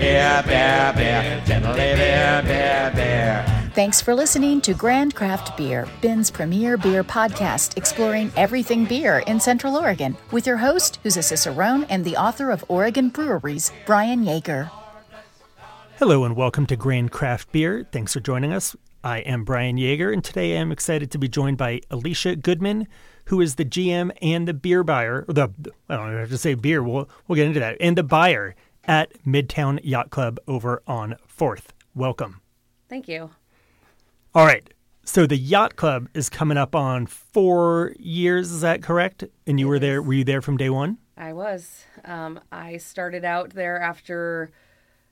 Bear, bear, bear, gently bear, bear, bear. Thanks for listening to Grand Craft Beer, Bend's premier beer podcast, exploring everything beer in Central Oregon, with your host, who's a Cicerone and the author of Oregon Breweries, Brian Yeager. Hello and welcome to Grand Craft Beer. Thanks for joining us. I am Brian Yeager, and today I'm excited to be joined by Alesha Goodman, who is the GM and the beer buyer. The I don't have to say beer. We'll we'll get into that. And the buyer at Midtown Yacht Club over on Fourth. Welcome. Thank you. All right. So the yacht club is coming up on four years. Is that correct? And you It were there. Were you there from day one? I was. Um, I started out there after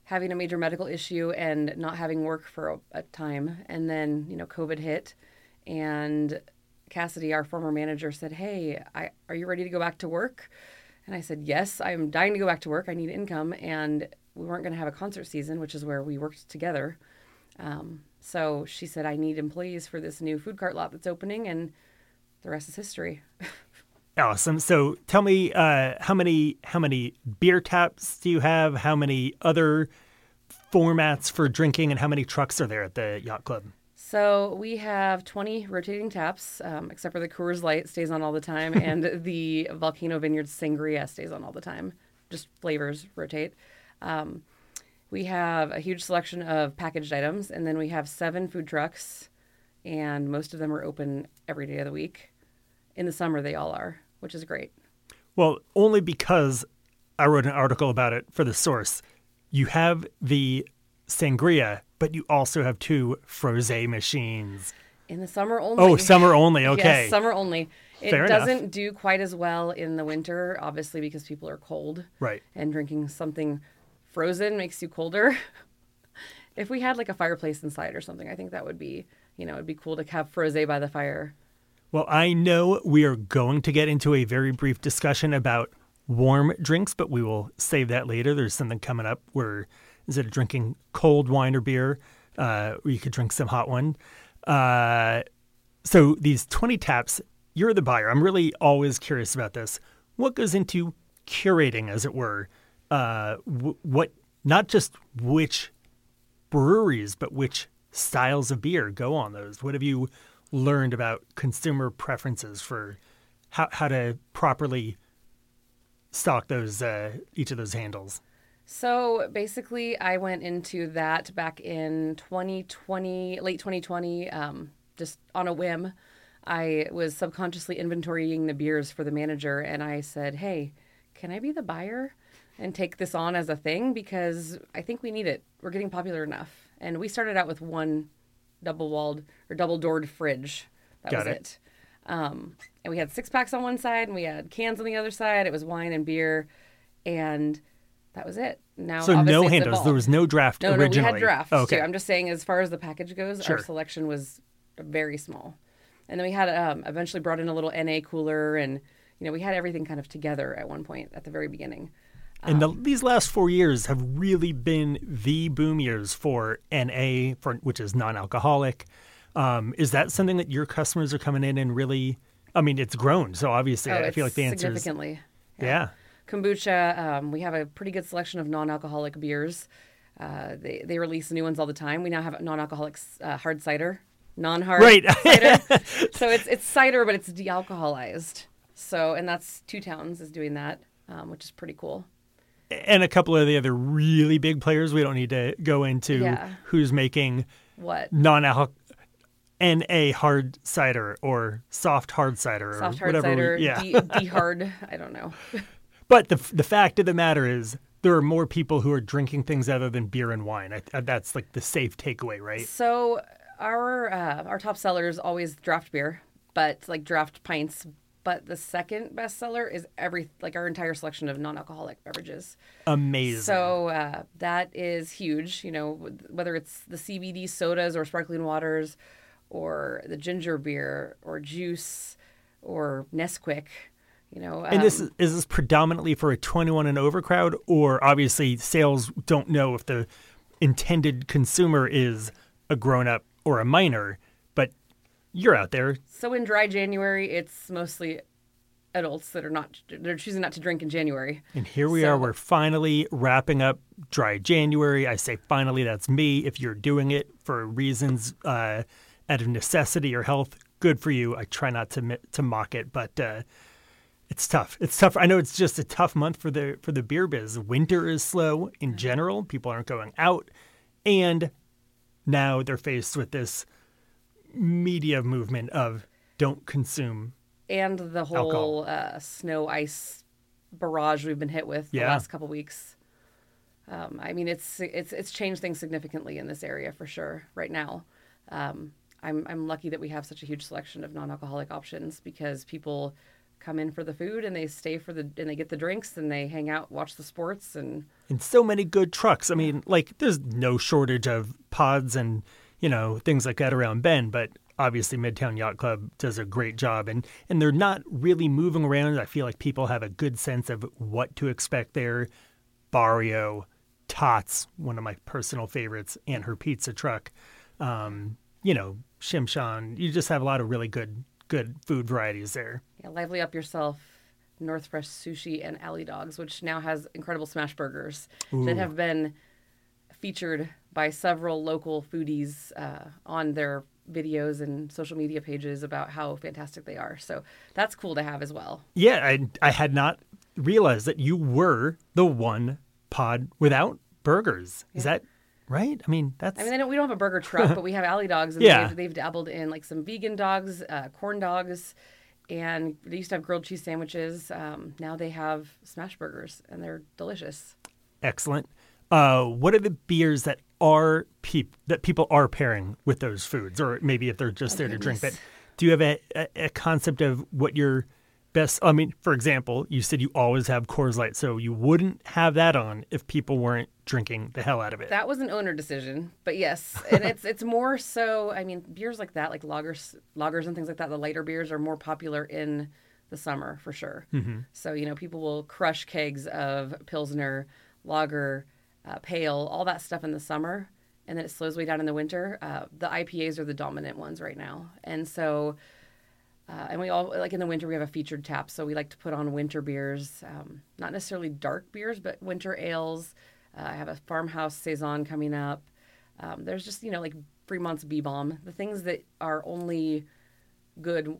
having a major medical issue and not having work for a, a time. And then, you know, COVID hit. And Cassidy, our former manager, said, Hey, I, are you ready to go back to work? And I said, Yes, I'm dying to go back to work. I need income. And we weren't going to have a concert season, which is where we worked together. Um, so she said, I need employees for this new food cart lot that's opening. And the rest is history. Awesome. So tell me, uh, how many how many beer taps do you have? How many other formats for drinking, and how many trucks are there at the yacht club? So we have 20 rotating taps, um, except for the Coors Light stays on all the time, and the Volcano Vineyard Sangria stays on all the time. Just flavors rotate. Um, we have a huge selection of packaged items, and then we have seven food trucks, and most of them are open every day of the week. In the summer, they all are, which is great. Well, only because I wrote an article about it for the source. You have the sangria, but you also have two frosé machines. In the summer only. Oh, summer only. Okay. Yes, summer only. It Fair doesn't do quite as well in the winter, obviously, because people are cold. Right. And drinking something frozen makes you colder. if we had like a fireplace inside or something, I think that would be, you know, it'd be cool to have frosé by the fire. Well, I know we are going to get into a very brief discussion about warm drinks, but we will save that later. There's something coming up where instead of drinking cold wine or beer, uh, you could drink some hot one. Uh, so these 20 taps, you're the buyer. I'm really always curious about this. What goes into curating, as it were? Uh, w- what, not just which breweries, but which styles of beer go on those? What have you learned about consumer preferences for how, how to properly stock those uh, each of those handles? So basically, I went into that back in 2020, late 2020, um, just on a whim. I was subconsciously inventorying the beers for the manager, and I said, "Hey, can I be the buyer and take this on as a thing? Because I think we need it. We're getting popular enough." And we started out with one double-walled or double-doored fridge. That Got was it. it. Um, and we had six packs on one side, and we had cans on the other side. It was wine and beer, and that was it. Now, So no handles. There was no draft No, no, we had drafts okay. too. I'm just saying, as far as the package goes, Sure. our selection was very small. And then we had um, eventually brought in a little NA cooler, and you know we had everything kind of together at one point at the very beginning. And um, the, these last four years have really been the boom years for NA, for which is non-alcoholic. Um, is that something that your customers are coming in and really? I mean, it's grown, so obviously, oh, I feel like the answer is significantly. yeah. Kombucha. Um, we have a pretty good selection of non-alcoholic beers. Uh, they they release new ones all the time. We now have non-alcoholic uh, hard cider, non-hard Right. cider. so it's it's cider, but it's de-alcoholized. So and that's Two Towns is doing that, um, which is pretty cool. and a couple of the other really big players. We don't need to go into Yeah. who's making What non-alcoholic NA hard cider or soft hard cider soft or hard whatever. cider, we, yeah. de, de-hard. I don't know. But the the fact of the matter is, there are more people who are drinking things other than beer and wine. I, I- that's like the safe takeaway, right? So our uh, our top seller is always draft beer, but like draft pints. But the second best seller is every like our entire selection of non-alcoholic beverages. Amazing. So uh, that is huge. You know, whether it's the CBD sodas or sparkling waters, or the ginger beer or juice, or Nesquik. You know, and this um, is, is this predominantly for a 21 and over crowd, or obviously sales don't know if the intended consumer is a grown up or a minor, but you're out there. So in dry January, it's mostly adults that are not they're choosing not to drink in January. And here we So- are. We're finally wrapping up dry January. I say finally, that's me. If you're doing it for reasons uh, out of necessity or health, good for you. I try not to to mock it, but uh, it's tough. It's tough. I know it's just a tough month for the for the beer biz. Winter is slow in general. People aren't going out, and now they're faced with this media movement of don't consume. and the whole uh, snow ice barrage we've been hit with the last couple weeks. Um, I mean, it's it's it's changed things significantly in this area for sure right now. Um, I'm I'm lucky that we have such a huge selection of non-alcoholic options because people come in for the food and they stay for the and they get the drinks and they hang out, watch the sports, and and so many good trucks. I mean, like there's no shortage of pods and you know things like that around Bend, but obviously Midtown Yacht Club does a great job, and and they're not really moving around. I feel like people have a good sense of what to expect there. Barrio, Tots, one of my personal favorites, and her pizza truck. Um, you know, Shimshan. You just have a lot of really good good food varieties there. yeah, lively up yourself. North Fresh Sushi and Alley Dogs, which now has incredible smash burgers that have been featured by several local foodies uh, on their videos and social media pages about how fantastic they are. So that's cool to have as well. Yeah, I I had not realized that you were the one pod without burgers. Is that right? I mean, that's I mean, they don't, we don't have a burger truck, but we have Alley Dogs, and Yeah. they've, they've dabbled in like some vegan dogs, uh, corn dogs, and they used to have grilled cheese sandwiches. Um, now they have smash burgers, and they're delicious. excellent. Uh, what are the beers that are peop- that people are pairing with those foods, or maybe if they're just there to drink? But do you have a, a, a concept of what your best? I mean, for example, you said you always have Coors Light, so you wouldn't have that on if people weren't drinking the hell out of it. That was an owner decision, but yes, and it's it's more so. I mean, beers like that, like lagers, lagers and things like that, the lighter beers are more popular in the summer for sure. So you know, people will crush kegs of pilsner, lager, uh, pale, all that stuff in the summer, and then it slows way down in the winter. Uh, the IPAs are the dominant ones right now, and so. Uh, and we all like in the winter we have a featured tap, so we like to put on winter beers, um, not necessarily dark beers, but winter ales. Uh, I have a farmhouse saison coming up. Um, there's just you know like Fremont's B-Bomb, the things that are only good.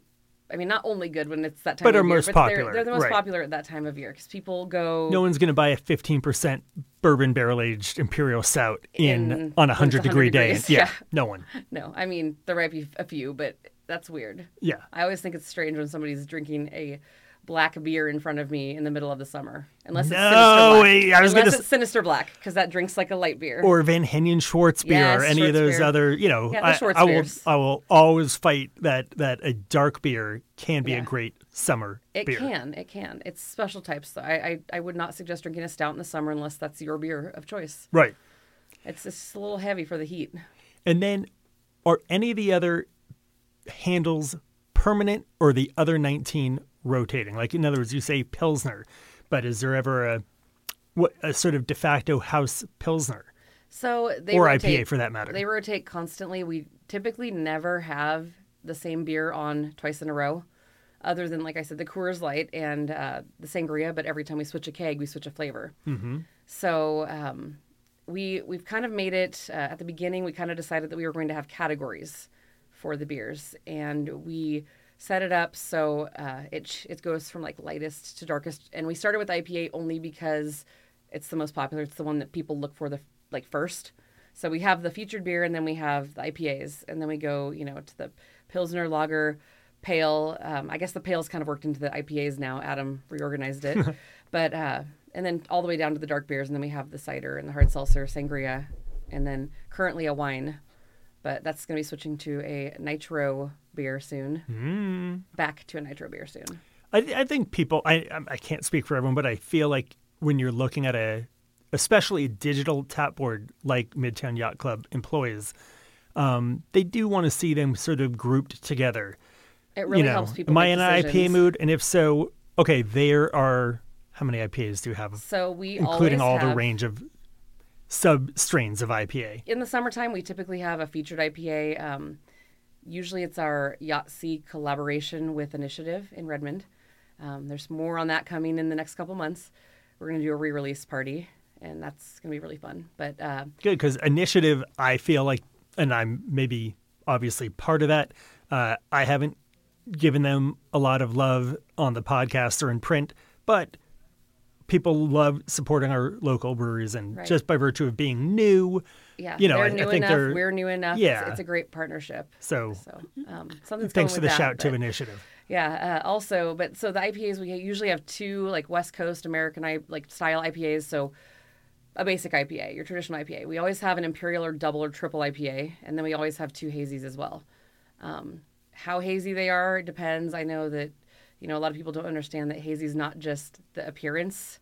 I mean, not only good when it's that time But of are year, most but popular, They're, they're the most right. popular at that time of year because people go. no one's going to buy a 15% bourbon barrel aged imperial stout in, In- on a 100 degree 100 day. Yeah, yeah. no one. No, I mean there might be a few, but that's weird. Yeah. I always think it's strange when somebody's drinking a black beer in front of me in the middle of the summer, unless it's No, sinister black. wait, I was unless gonna it's sinister black because that drinks like a light beer. Or Van Henyen Schwartz beer, Yes, or any of those beer. other, you know, Yeah, the I, Schwartz I will. I will always fight that that a dark beer can be a great summer It beer. can. It can. It's special types. though. I, I I would not suggest drinking a stout in the summer unless that's your beer of choice. Right. It's just a little heavy for the heat. And then are any of the other handles permanent or the other 19 rotating? Like, in other words, you say Pilsner, but is there ever a, what, a sort of de facto house Pilsner? So they Or rotate, IPA for that matter. They rotate constantly. We typically never have the same beer on twice in a row, other than like I said, the Coors Light and uh, the Sangria. But every time we switch a keg, we switch a flavor. Mm-hmm. So um, we we've kind of made it uh, at the beginning. We kind of decided that we were going to have categories for the beers, and we set it up so uh, it it goes from like lightest to darkest. And we started with IPA only because it's the most popular. It's the one that people look for the like first. So we have the featured beer, and then we have the IPAs, and then we go, you know, to the Pilsner, Lager, Pale. Um, I guess the Pale's kind of worked into the IPAs now. Adam reorganized it, but uh, and then all the way down to the dark beers, and then we have the cider and the hard seltzer, sangria, and then currently a wine. But that's going to be switching to a nitro beer soon. Mm. Back to a nitro beer soon. I, I think people. I I- can't speak for everyone, but I feel like when you're looking at a, especially a digital tap board like Midtown Yacht Club employs, um, they do want to see them sort of grouped together. It really you know, helps people. am I in an IPA mood? And if so, okay, there are how many IPAs do you have, So we including all always the range of sub strains of IPA? in the summertime, we typically have a featured IPA. Um, usually, it's our Yacht Sea collaboration with Initiative in Redmond. Um, there's more on that coming in the next couple months. We're going to do a re-release party, and that's going to be really fun. But uh, Good, because initiative, I feel like, and I'm maybe obviously part of that. Uh, I haven't given them a lot of love on the podcast or in print, but people love supporting our local breweries, and Right. just by virtue of being new, yeah, You know, they're I- I new think enough. they're- We're new enough. Yeah. it's, a great partnership. so So um, something's thanks for the that, shout to initiative. Yeah. Uh, also, but so the IPAs we usually have two like West Coast American I like style IPAs. So a basic IPA, your traditional IPA. We always have an imperial or double or triple IPA, and then we always have two hazies as well. Um, how hazy they are depends. I know that you know a lot of people don't understand that hazy is not just the appearance.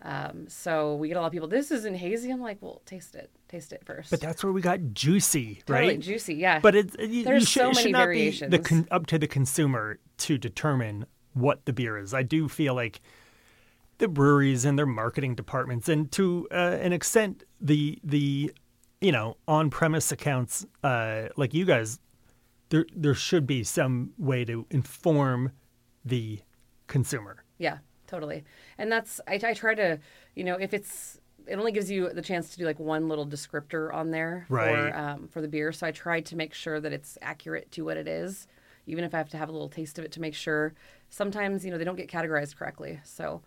Um, so we get a lot of people. This isn't hazy. I'm like, well, taste it. Taste it first. But that's where we got juicy, totally right? juicy. Yeah. But it's you There's should, so it many not be the con- up to the consumer to determine what the beer is. I do feel like the breweries and their marketing departments, and to uh, an extent, the the you know on premise accounts uh, like you guys, there there should be some way to inform the consumer. Yeah, totally. And that's I, I try to, you know, if it's it only gives you the chance to do like one little descriptor on there Right. for um, for the beer. So I try to make sure that it's accurate to what it is, even if I have to have a little taste of it to make sure. Sometimes you know they don't get categorized correctly, so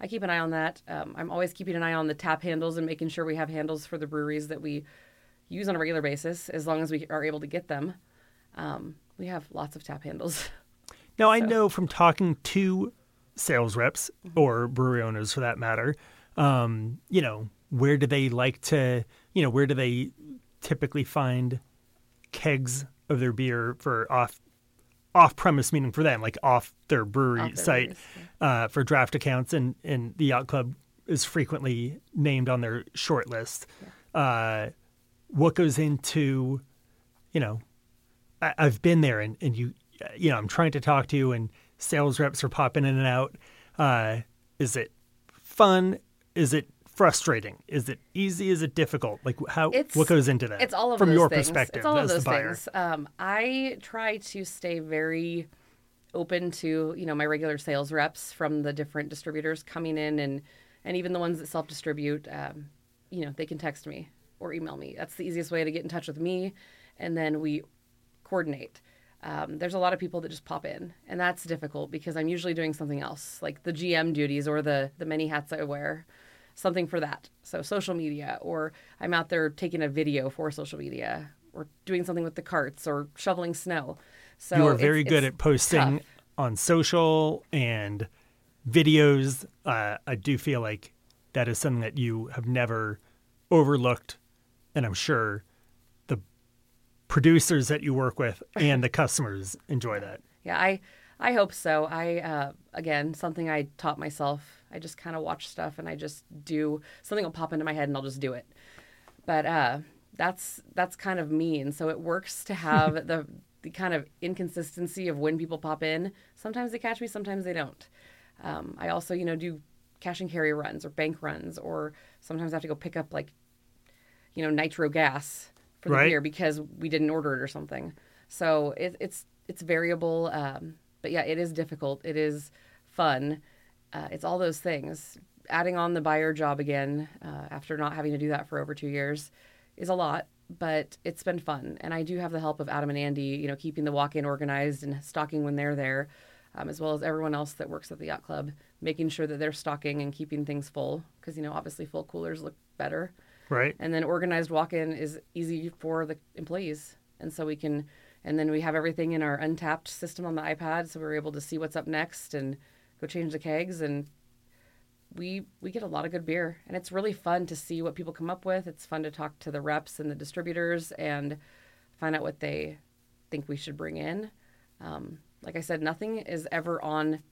I keep an eye on that. Um, I'm always keeping an eye on the tap handles and making sure we have handles for the breweries that we use on a regular basis, as long as we are able to get them. Um, we have lots of tap handles. Now, I know from talking to sales reps or brewery owners for that matter, um, you know, where do they like to, you know, where do they typically find kegs of their beer for off off premise meaning for them, like off their brewery Off their site breweries, uh, for draft accounts? And, and the yacht club is frequently named on their short list. Uh, what goes into, you know, I, I've been there and, and you, you know, I'm trying to talk to you and sales reps are popping in and out. Uh, is it fun? Is it frustrating? Is it easy? Is it difficult? Like how, It's- what goes into that? It's all of from those your things. perspective It's all of those things. Um, I try to stay very open to you know my regular sales reps from the different distributors coming in and and even the ones that self distribute. Um, you know they can text me or email me. That's the easiest way to get in touch with me, and then we coordinate. Um, there's a lot of people that just pop in, and that's difficult because I'm usually doing something else, like the GM duties or the the many hats I wear, something for that. So social media, or I'm out there taking a video for social media, or doing something with the carts, or shoveling snow. So you are it's- very good it's at posting tough. on social and videos. Uh, I do feel like that is something that you have never overlooked, and I'm sure producers that you work with and the customers enjoy that. Yeah, I I hope so. I uh, again something I taught myself. I just kind of watch stuff and I just do something will pop into my head and I'll just do it. But uh, that's that's kind of me, and so it works to have the the kind of inconsistency of when people pop in. Sometimes they catch me, sometimes they don't. Um, I also you know do cash and carry runs or bank runs, or sometimes I have to go pick up like you know nitro gas for the Right. because we didn't order it or something. So it, it's it's variable, um, but yeah, it is difficult. It is fun. Uh, it's all those things. Adding on the buyer job again uh, after not having to do that for over two years is a lot, but it's been fun. And I do have the help of Adam and Andy, you know, keeping the walk-in organized and stocking when they're there, um, as well as everyone else that works at the yacht club, making sure that they're stocking and keeping things full because you know obviously full coolers look better. Right? And then organized walk-in is easy for the employees, and so we can. And then we have everything in our Untappd system on the iPad, so we're able to see what's up next and go change the kegs. And we we get a lot of good beer, and it's really fun to see what people come up with. It's fun to talk to the reps and the distributors and find out what they think we should bring in. Um, like I said, nothing is ever on.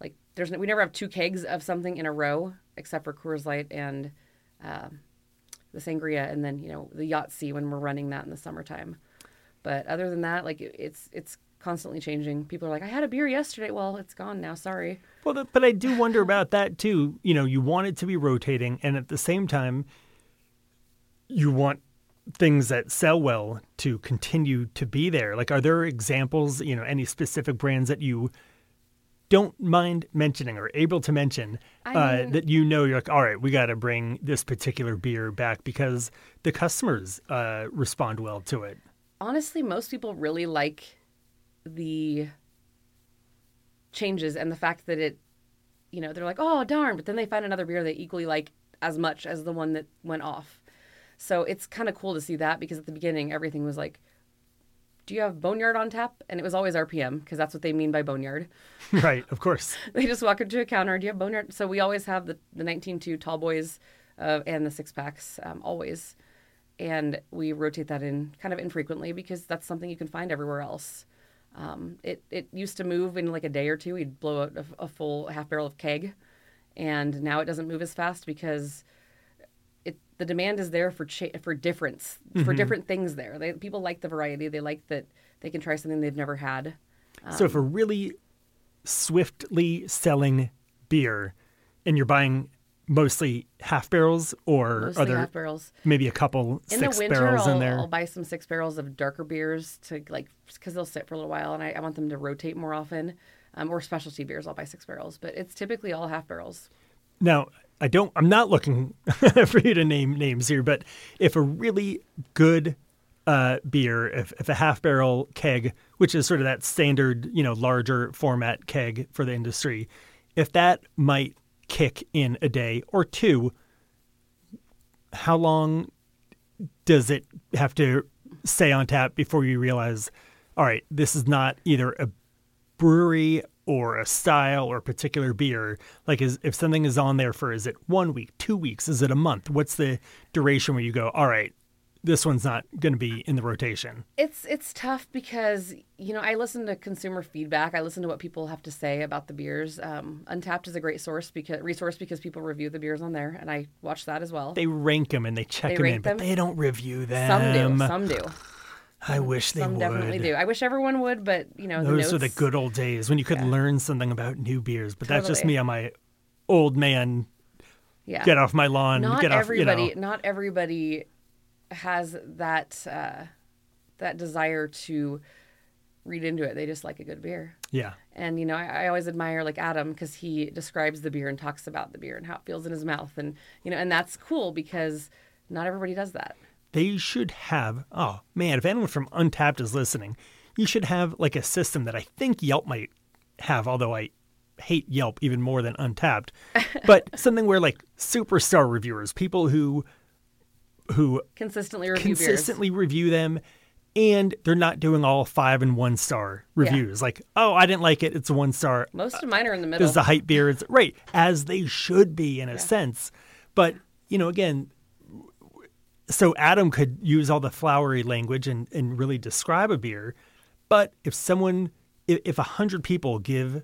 Like there's we never have two kegs of something in a row except for Coors Light and um, the sangria, and then you know the Yahtzee when we're running that in the summertime. But other than that, like it- it's it's constantly changing. People are like, I had a beer yesterday. Well, it's gone now. Sorry. Well, but I do wonder about that too. You know, you want it to be rotating, and at the same time, you want things that sell well to continue to be there. Like, are there examples? You know, any specific brands that you don't mind mentioning or able to mention uh, mean- that you know you're like, all right, we got to bring this particular beer back because the customers uh, respond well to it. honestly, most people really like the changes and the fact that it, you know, they're like, oh, darn, but then they find another beer they equally like as much as the one that went off. So it's kind of cool to see that because at the beginning, everything was like, do you have Boneyard on tap? And it was always RPM because that's what they mean by Boneyard. right, of course. They just walk up to a counter. Do you have Boneyard? So we always have the, the 19.2 tall boys uh, and the six packs, um, always. And we rotate that in kind of infrequently because that's something you can find everywhere else. Um, it, it used to move in like a day or two. We'd blow out a, a full half barrel of keg. And now it doesn't move as fast because the demand is there for cha- for difference for different things there. They, people like the variety. They like that they can try something they've never had. so if a really swiftly selling beer and you're buying mostly half barrels or Mostly are there half barrels. maybe a couple in six the winter, barrels I'll, in there? I'll buy some six barrels of darker beers to like because they'll sit for a little while, and I, I want them to rotate more often. Um, or specialty beers, I'll buy six barrels, but it's typically all half barrels. Now, I don't. I'm not looking for you to name names here, but if a really good uh, beer, if, if a half barrel keg, which is sort of that standard, you know, larger format keg for the industry, if that might kick in a day or two, how long does it have to stay on tap before you realize, all right, this is not either a brewery or a style or a particular beer like is if something is on there for is it one week two weeks is it a month what's the duration where you go all right this one's not going to be in the rotation It's it's tough because you know I listen to consumer feedback. I listen to what people have to say about the beers. Um, Untappd is a great source because resource because people review the beers on there, and I watch that as well. they rank them and they check They them in them? but they don't review them some do, some do, i wish they some would. definitely do. I wish everyone would, but you know the those notes, were the good old days when you could learn something about new beers but that's just Totally. me on my old man. Yeah. get off my lawn not get off everybody you know. not everybody has that uh, that desire to read into it. They just like a good beer. Yeah. And you know i, I always admire like adam because he describes the beer and talks about the beer and how it feels in his mouth and you know and that's cool because not everybody does that they should have oh man if anyone from Untappd is listening you should have like a system that i think yelp might have although i hate yelp even more than Untappd but something where like superstar reviewers people who who consistently review consistently review them and they're not doing all five and one star reviews. Like oh i didn't like it it's a one star. Most uh, of mine are in the middle this is a hype beer. It's right as they should be in a sense. But you know, again, so Adam could use all the flowery language and, and really describe a beer. But if someone, if, a hundred people give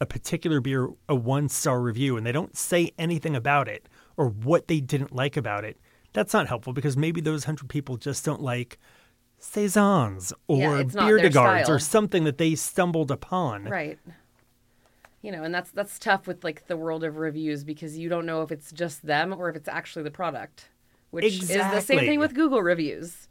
a particular beer a one star review and they don't say anything about it or what they didn't like about it, that's not helpful because maybe those hundred people just don't like saisons or Yeah, bière de gardes style. or something that they stumbled upon. right you know and that's that's tough with like the world of reviews because you don't know if it's just them or if it's actually the product which is the same thing with google reviews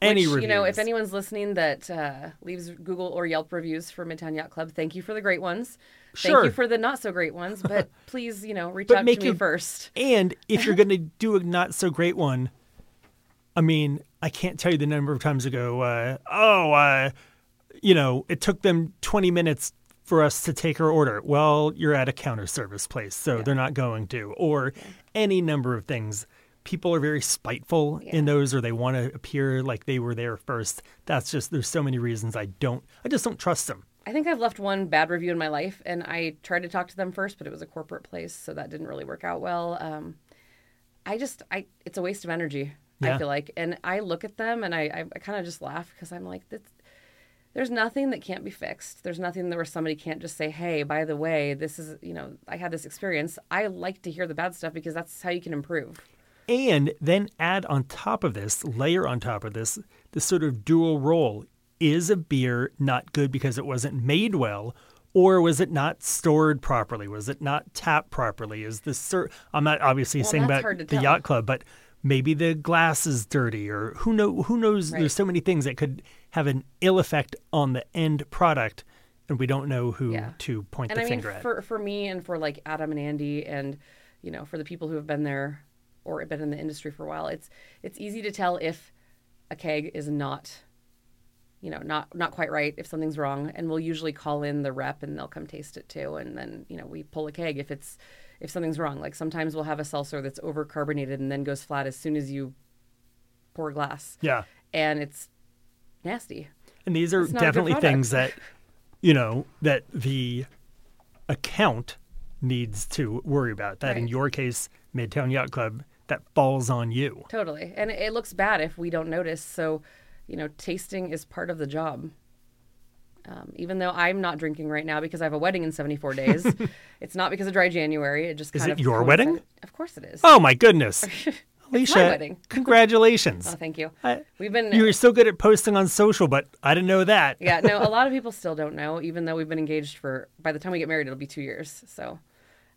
Any Which, reviews. You know, if anyone's listening that uh, leaves Google or Yelp reviews for Midtown Yacht Club, thank you for the great ones. Thank Sure. you for the not so great ones, but please, you know, reach But out to me first. And if you're going to do a not so great one, I mean, I can't tell you the number of times ago, uh, oh, uh, you know, it took them 20 minutes for us to take our order. Well, you're at a counter service place, so they're not going to. Or any number of things. People are very spiteful in those, or they want to appear like they were there first. That's just, there's so many reasons I don't, I just don't trust them. I think I've left one bad review in my life, and I tried to talk to them first, but it was a corporate place, so that didn't really work out well. Um, I just, I, it's a waste of energy. Yeah. I feel like, and I look at them and I, I, I kind of just laugh because I'm like, that's, there's nothing that can't be fixed. There's nothing that where somebody can't just say, hey, by the way, this is, you know, I had this experience. I like to hear the bad stuff because that's how you can improve. And then add on top of this, layer on top of this, this sort of dual role. Is a beer not good because it wasn't made well? Or was it not stored properly? Was it not tapped properly? Is the ser- I'm not obviously Well, saying about the tell. yacht club, but maybe the glass is dirty, or who know who knows? Right. There's so many things that could have an ill effect on the end product and we don't know who Yeah. to point and the I mean, finger at. for for me and for like Adam and Andy, and you know, for the people who have been there or been in the industry for a while, it's it's easy to tell if a keg is not, you know, not not quite right. If something's wrong, and we'll usually call in the rep, and they'll come taste it too, and then you know we pull a keg if it's if something's wrong. Like sometimes we'll have a seltzer that's over carbonated and then goes flat as soon as you pour glass, yeah. and it's nasty. And these are It's not a good definitely things that, you know, that the account needs to worry about. That in your case, Midtown Yacht Club, that falls on you. Totally. And it looks bad if we don't notice. So, you know, tasting is part of the job. Um, even though I'm not drinking right now because I have a wedding in 74 days, it's not because of dry January. It just Is it of your wedding? Of course it is. Oh my goodness. Alesha, wedding. congratulations. Oh, thank you. I- We've been you were so good at posting on social, but I didn't know that. yeah, no, a lot of people still don't know, even though we've been engaged for. By the time we get married, it'll be two years. So,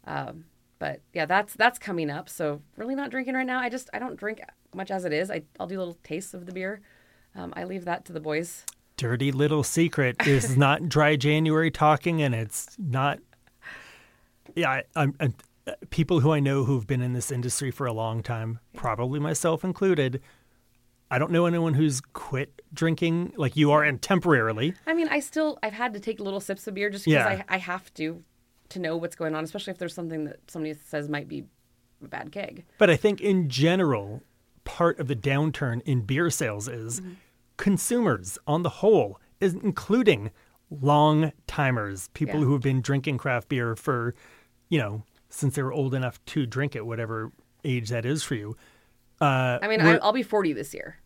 um, but yeah, that's that's coming up. So really not drinking right now. I just I don't drink much as it is. I I'll do little tastes of the beer. Um, I leave that to the boys. Dirty little secret. Is not dry January talking, and it's not. Yeah, I, I'm, I'm. People who I know who've been in this industry for a long time, probably myself included, I don't know anyone who's quit drinking like you are, and temporarily. I mean, I still I've had to take little sips of beer just because Yeah. I I have to to know what's going on, especially if there's something that somebody says might be a bad keg. But I think in general, part of the downturn in beer sales is consumers on the whole, is including long timers, people Yeah. who have been drinking craft beer for, you know, since they were old enough to drink it, whatever age that is for you. Uh, I mean, I, will be 40 this year,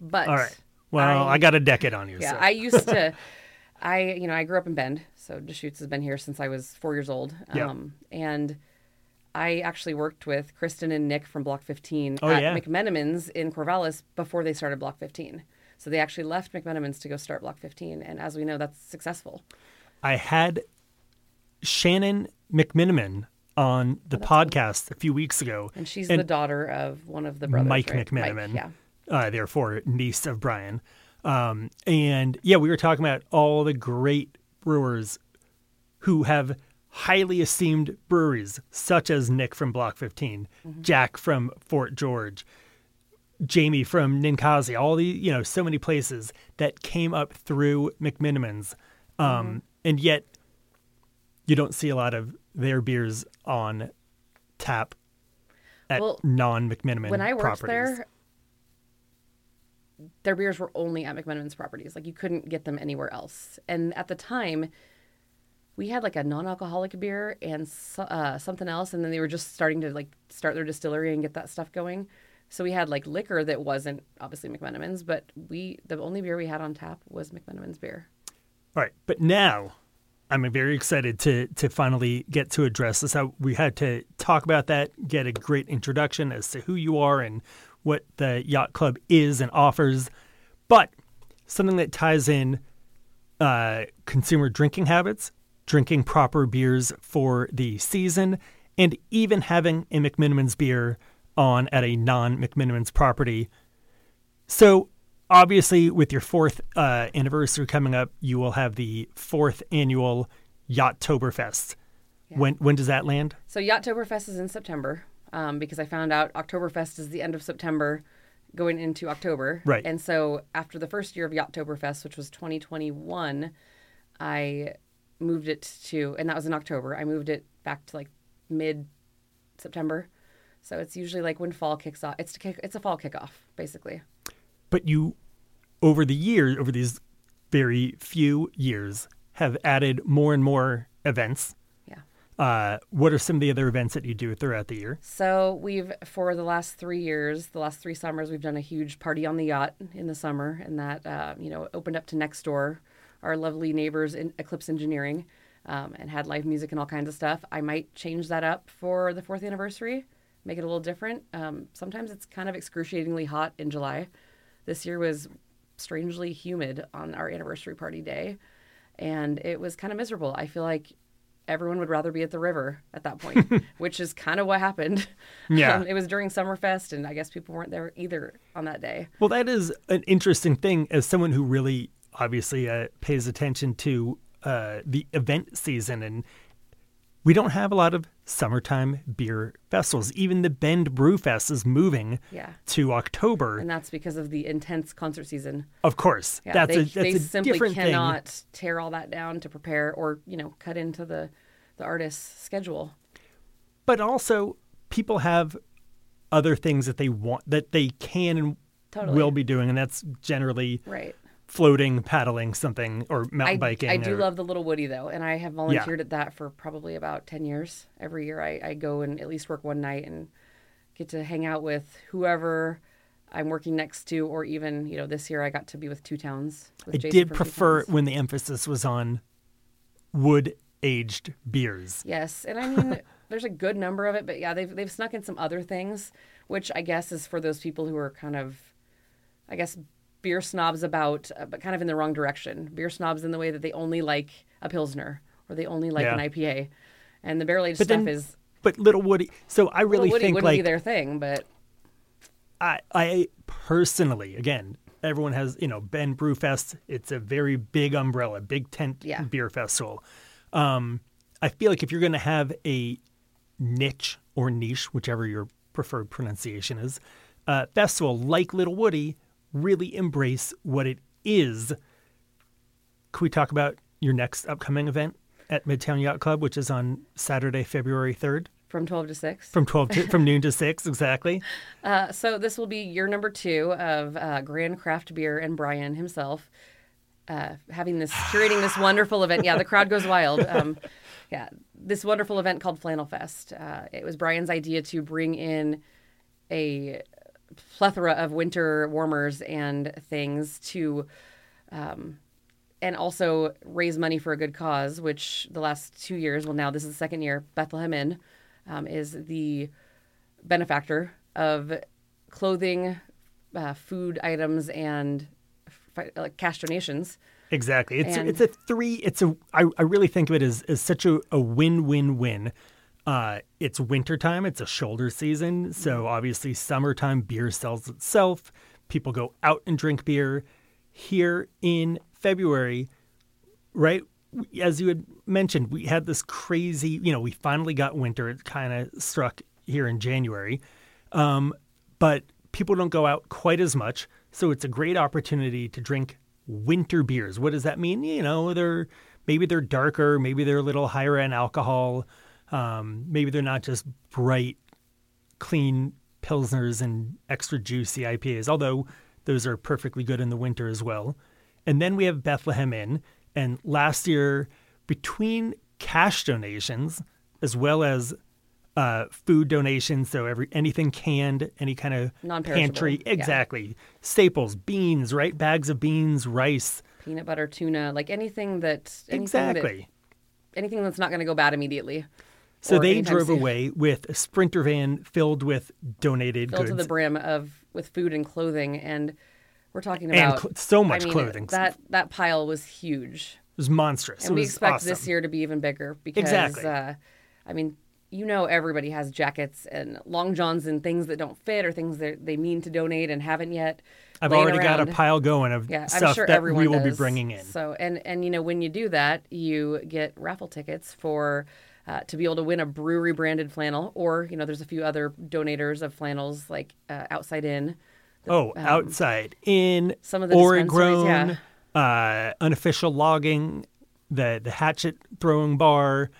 but all right. Well, I, I- got a decade on you. Yeah, so. I used to. I you know I grew up in Bend, so Deschutes has been here since I was four years old. Yeah. Um, and I actually worked with Kristen and Nick from Block 15 Oh, at yeah. McMenamins in Corvallis before they started Block 15. So they actually left McMenamins to go start Block 15, and as we know, that's successful. I had Shannon McMenamin on the podcast a few weeks ago. And she's And- the daughter of one of the brothers, Mike right? McMenamin. yeah. Uh, therefore, niece of Brian. Um, and yeah, we were talking about all the great brewers who have highly esteemed breweries, such as Nick from Block 15, Mm-hmm. Jack from Fort George, Jamie from Ninkasi, all the, you know, so many places that came up through McMenamins. Um, Mm-hmm. And yet, you don't see a lot of their beers on tap at Well, non McMenamin when I worked properties. there, their beers were only at McMenamins properties. Like you couldn't get them anywhere else. And at the time, we had like a non-alcoholic beer and uh, something else, and then they were just starting to like start their distillery and get that stuff going. So we had like liquor that wasn't obviously McMenamins, but we the only beer we had on tap was McMenamins beer. All right, but now I'm very excited to to finally get to address this. How we had to talk about that, get a great introduction as to who you are and what the yacht club is and offers, but something that ties in uh, consumer drinking habits, drinking proper beers for the season, and even having a McMenamins beer on at a non McMenamins property. So, obviously, with your fourth uh, anniversary coming up, you will have the fourth annual Yachttoberfest. When when does that land? So Yachttoberfest is in September um, because I found out Oktoberfest is the end of September going into October. Right. And so after the first year of Yachttoberfest, which was 2021, I moved it to, and that was in October, I moved it back to like mid September. So it's usually like when fall kicks off. It's to kick, it's a fall kickoff, basically. But you, over the years, over these very few years, have added more and more events. Uh, what are some of the other events that you do throughout the year? So we've for the last three years, the last three summers, we've done a huge party on the yacht in the summer, and that uh, you know opened up to next door, our lovely neighbors in Eclipse Engineering, um, and had live music and all kinds of stuff. I might change that up for the fourth anniversary, make it a little different. Um, sometimes it's kind of excruciatingly hot in July. This year was strangely humid on our anniversary party day, and it was kind of miserable. I feel like everyone would rather be at the river at that point, which is kind of what happened. Yeah. Um, it was during Summerfest, and I guess people weren't there either on that day. Well, that is an interesting thing as someone who really obviously uh, pays attention to uh, the event season, and we don't have a lot of summertime beer festivals. Even the Bend Brew Fest is moving Yeah. to October. And that's because of the intense concert season. of course, Yeah, that's they, a that's they a simply different thing. cannot tear all that down to prepare or you know cut into the the artist's schedule. But also, people have other things that they want that they can and Totally. will be doing, and that's generally Right. Floating, paddling, something, or mountain I, biking. I do or- love the Little Woody though, and I have volunteered at that for probably about ten years. Every year, I, I go and at least work one night and get to hang out with whoever I'm working next to, or even you know this year I got to be with Two Towns. With I Jason did prefer when the emphasis was on wood aged beers. Yes, and I mean, there's a good number of it, but yeah, they've they've snuck in some other things, which I guess is for those people who are kind of, I guess, beer snobs about, uh, but kind of in the wrong direction. Beer snobs in the way that they only like a pilsner or they only like an IPA, and the barrel aged stuff then is But Little Woody, so I really Woody think wouldn't be like their thing, but I, I personally, again, everyone has, you know, Bend Brewfest. It's a very big umbrella, big tent Yeah. beer festival. Um, I feel like if you're going to have a niche or niche, whichever your preferred pronunciation is, uh, festival like Little Woody, really embrace what it is. Could we talk about your next upcoming event at Midtown Yacht Club, which is on Saturday, February 3rd? from twelve to six. From 12 to, from noon to 6, exactly. Uh, so this will be year number two of uh, Grand Craft Beer and Brian himself uh, having this curating this wonderful event. Yeah, the crowd goes wild. Um, yeah, this wonderful event called Flannel Fest. Uh, it was Brian's idea to bring in a plethora of winter warmers and things to. Um, and also raise money for a good cause, which the last two years, well, now this is the second year, Bethlehem Inn um, is the benefactor of clothing, uh, food items, and fi- like cash donations. Exactly. It's And- it's a three. It's a. I, I really think of it as, as such a, a win win win. Uh, it's wintertime. It's a shoulder season. So obviously, summertime beer sells itself. People go out and drink beer. Here in February, right? As you had mentioned, we had this crazy. You know, we finally got winter. It kind of struck here in January, um, but people don't go out quite as much. So it's a great opportunity to drink winter beers. What does that mean? You know, they're maybe they're darker, maybe they're a little higher in alcohol, um, maybe they're not just bright, clean pilsners and extra juicy IPAs. Although those are perfectly good in the winter as well. And then we have Bethlehem Inn. And last year, between cash donations as well as uh, food donations, so every anything canned, any kind of pantry, yeah. exactly, staples, beans, right, bags of beans, rice, Peanut butter, tuna, like anything that anything exactly. that, anything that's not going to go bad immediately. So they drove soon. away with a sprinter van filled with donated filled goods. to the brim of with food and clothing, and we're talking about cl- so much I mean, clothing. That that pile was huge, it was monstrous. and it we expect awesome. this year to be even bigger because Exactly. uh, I mean. You know, everybody has jackets and long johns and things that don't fit or things that they mean to donate and haven't yet. I've already got a pile going of Yeah, stuff sure that we will be bringing in. So, and and you know, when you do that, you get raffle tickets for uh, to be able to win a brewery branded flannel, or you know, there's a few other donators of flannels like uh, Outside In. Oh, outside in um, some of the Oregon, dispensaries, uh, unofficial logging, the the hatchet throwing bar,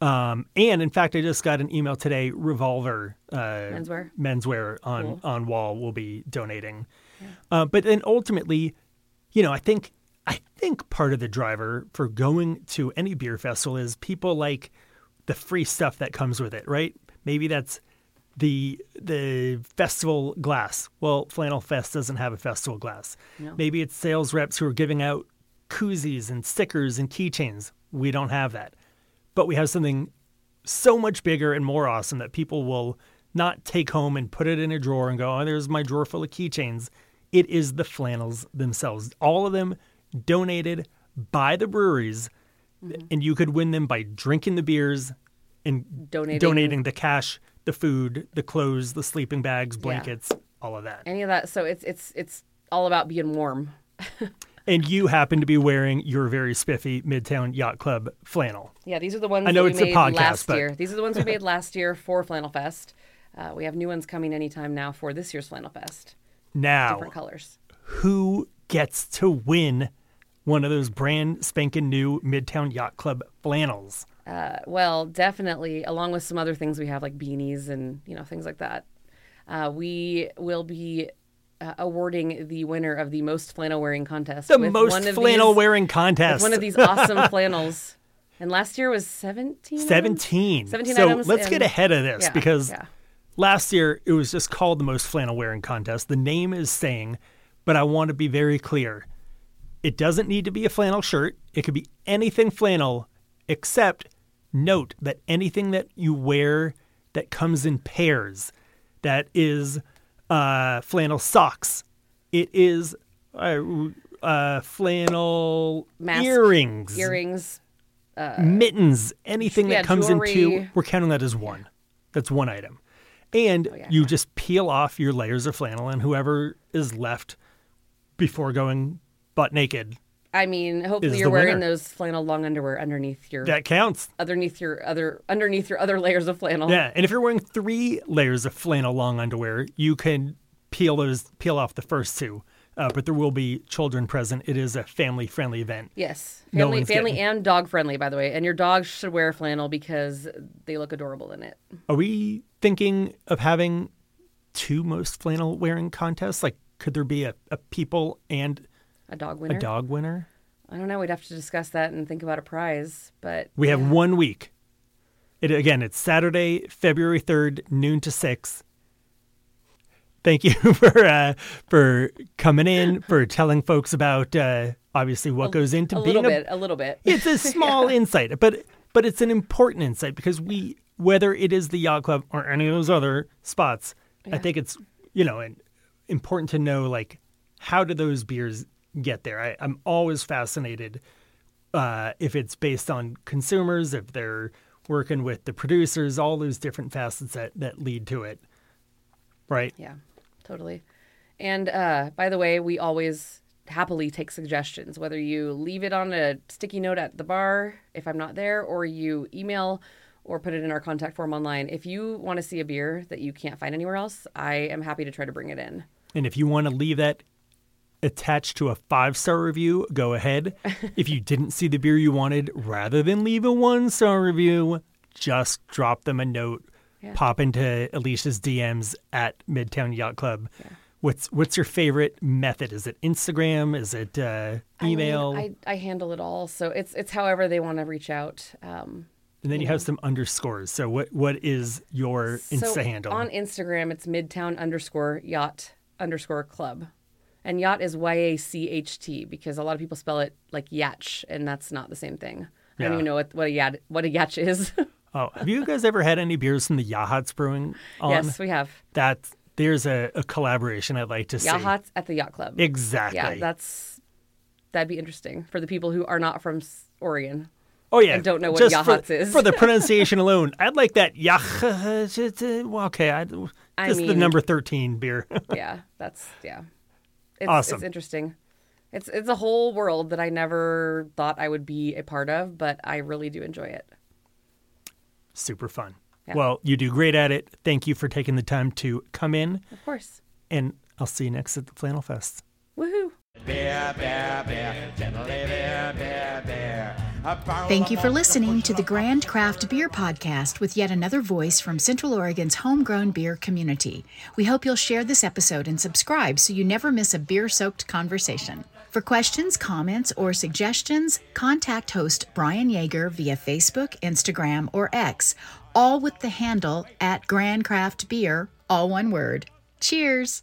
um, and in fact, I just got an email today. Revolver uh, Menswear? menswear on on wall will be donating, uh, but then ultimately, you know, I think I think part of the driver for going to any beer festival is people like the free stuff that comes with it, right? Maybe that's the the festival glass. Well, Flannel Fest doesn't have a festival glass. Maybe it's sales reps who are giving out koozies and stickers and keychains. We don't have that. But we have something so much bigger and more awesome that people will not take home and put it in a drawer and go, "Oh, there's my drawer full of keychains." It is the flannels themselves. All of them donated by the breweries, and you could win them by drinking the beers and Donating- donating the cash, the food, the clothes, the sleeping bags, blankets, all of that. Any of that. So it's it's it's all about being warm. and you happen to be wearing your very spiffy Midtown Yacht Club flannel. Yeah, these are the ones I know that it's we a made podcast, last but- year. These are the ones we made last year for Flannel Fest. Uh, we have new ones coming anytime now for this year's Flannel Fest. Now, Different colors. who gets to win one of those brand spanking new Midtown Yacht Club flannels? Uh, well, definitely, along with some other things we have like beanies and you know things like that. Uh, we will be uh, awarding the winner of the most flannel wearing contest. The with most one of flannel these, wearing contest. one of these awesome flannels. And last year was 17? 17. 17 so items let's get ahead of this Yeah, because yeah. last year it was just called the most flannel wearing contest. The name is saying, but I want to be very clear. It doesn't need to be a flannel shirt. It could be anything flannel, except note that anything that you wear that comes in pairs, that is uh, flannel socks, it is uh, uh, flannel Mask, earrings, Earrings. mittens, anything yeah, that comes in two, we're counting that as one. That's one item. And Oh, yeah, you just peel off your layers of flannel, and whoever is left before going butt naked, I mean, hopefully you're wearing winner. those flannel long underwear underneath your that counts. underneath your other underneath your other layers of flannel. Yeah. And if you're wearing three layers of flannel long underwear, you can peel those, peel off the first two. Uh, but there will be children present. It is a family friendly event. Yes. Family one's family getting- and dog friendly, by the way. And your dogs should wear flannel because they look adorable in it. Are we thinking of having two most flannel wearing contests? Like, could there be a, a people and A dog winner? a dog winner? I don't know. We'd have to discuss that and think about a prize. But We have one week. It again, it's Saturday, February third, noon to six. Thank you for uh, for coming in, for telling folks about uh, obviously what goes into a being little a bit, a little bit. it's a small insight, but but it's an important insight because we whether it is the yacht club or any of those other spots, I think it's you know and important to know like how do those beers get there. I, I'm always fascinated uh, if it's based on consumers, if they're working with the producers, all those different facets that that lead to it. Right. Yeah, totally. And uh, by the way, we always happily take suggestions, whether you leave it on a sticky note at the bar if I'm not there, or you email or put it in our contact form online. If you want to see a beer that you can't find anywhere else, I am happy to try to bring it in. And if you want to leave that attached to a five star review, go ahead. if you didn't see the beer you wanted, rather than leave a one star review, just drop them a note. Yeah. Pop into Alesha's DMs at Midtown Yacht Club. What's what's your favorite method? Is it Instagram? Is it uh, I mean, email? I, I handle it all, so it's it's however they want to reach out. Um, and then you have some underscores. So what what is your so handle? on Instagram, it's Midtown underscore Yacht underscore Club, and Yacht is Y A C H T because a lot of people spell it like Yatch, and that's not the same thing. I don't even know what what a Yat what a Yatch is. oh, have you guys ever had any beers from the Yachats Brewing on? yes, we have That there's a, a collaboration I'd like to see. Yachts at the Yacht Club. Exactly. Yeah, that's that'd be interesting for the people who are not from Oregon. Oh yeah, and don't know what Just Yachats for, is. for the pronunciation alone. I'd like that Yah. Well, okay, I, I this is the number thirteen beer. yeah, that's yeah. It's, Awesome. It's interesting. It's it's a whole world that I never thought I would be a part of, but I really do enjoy it. Super fun. Yeah. Well, you do great at it. Thank you for taking the time to come in, Of course. and I'll see you next at the Flannel Fest. Woohoo! Bear, bear, bear, gently bear, bear, bear. Thank you for listening to the Grand Craft Beer Podcast with yet another voice from Central Oregon's homegrown beer community. We hope you'll share this episode and subscribe so you never miss a beer soaked conversation. For questions, comments, or suggestions, contact host Brian Yeager via Facebook, Instagram, or X, all with the handle at Grand Craft Beer, all one word. Cheers!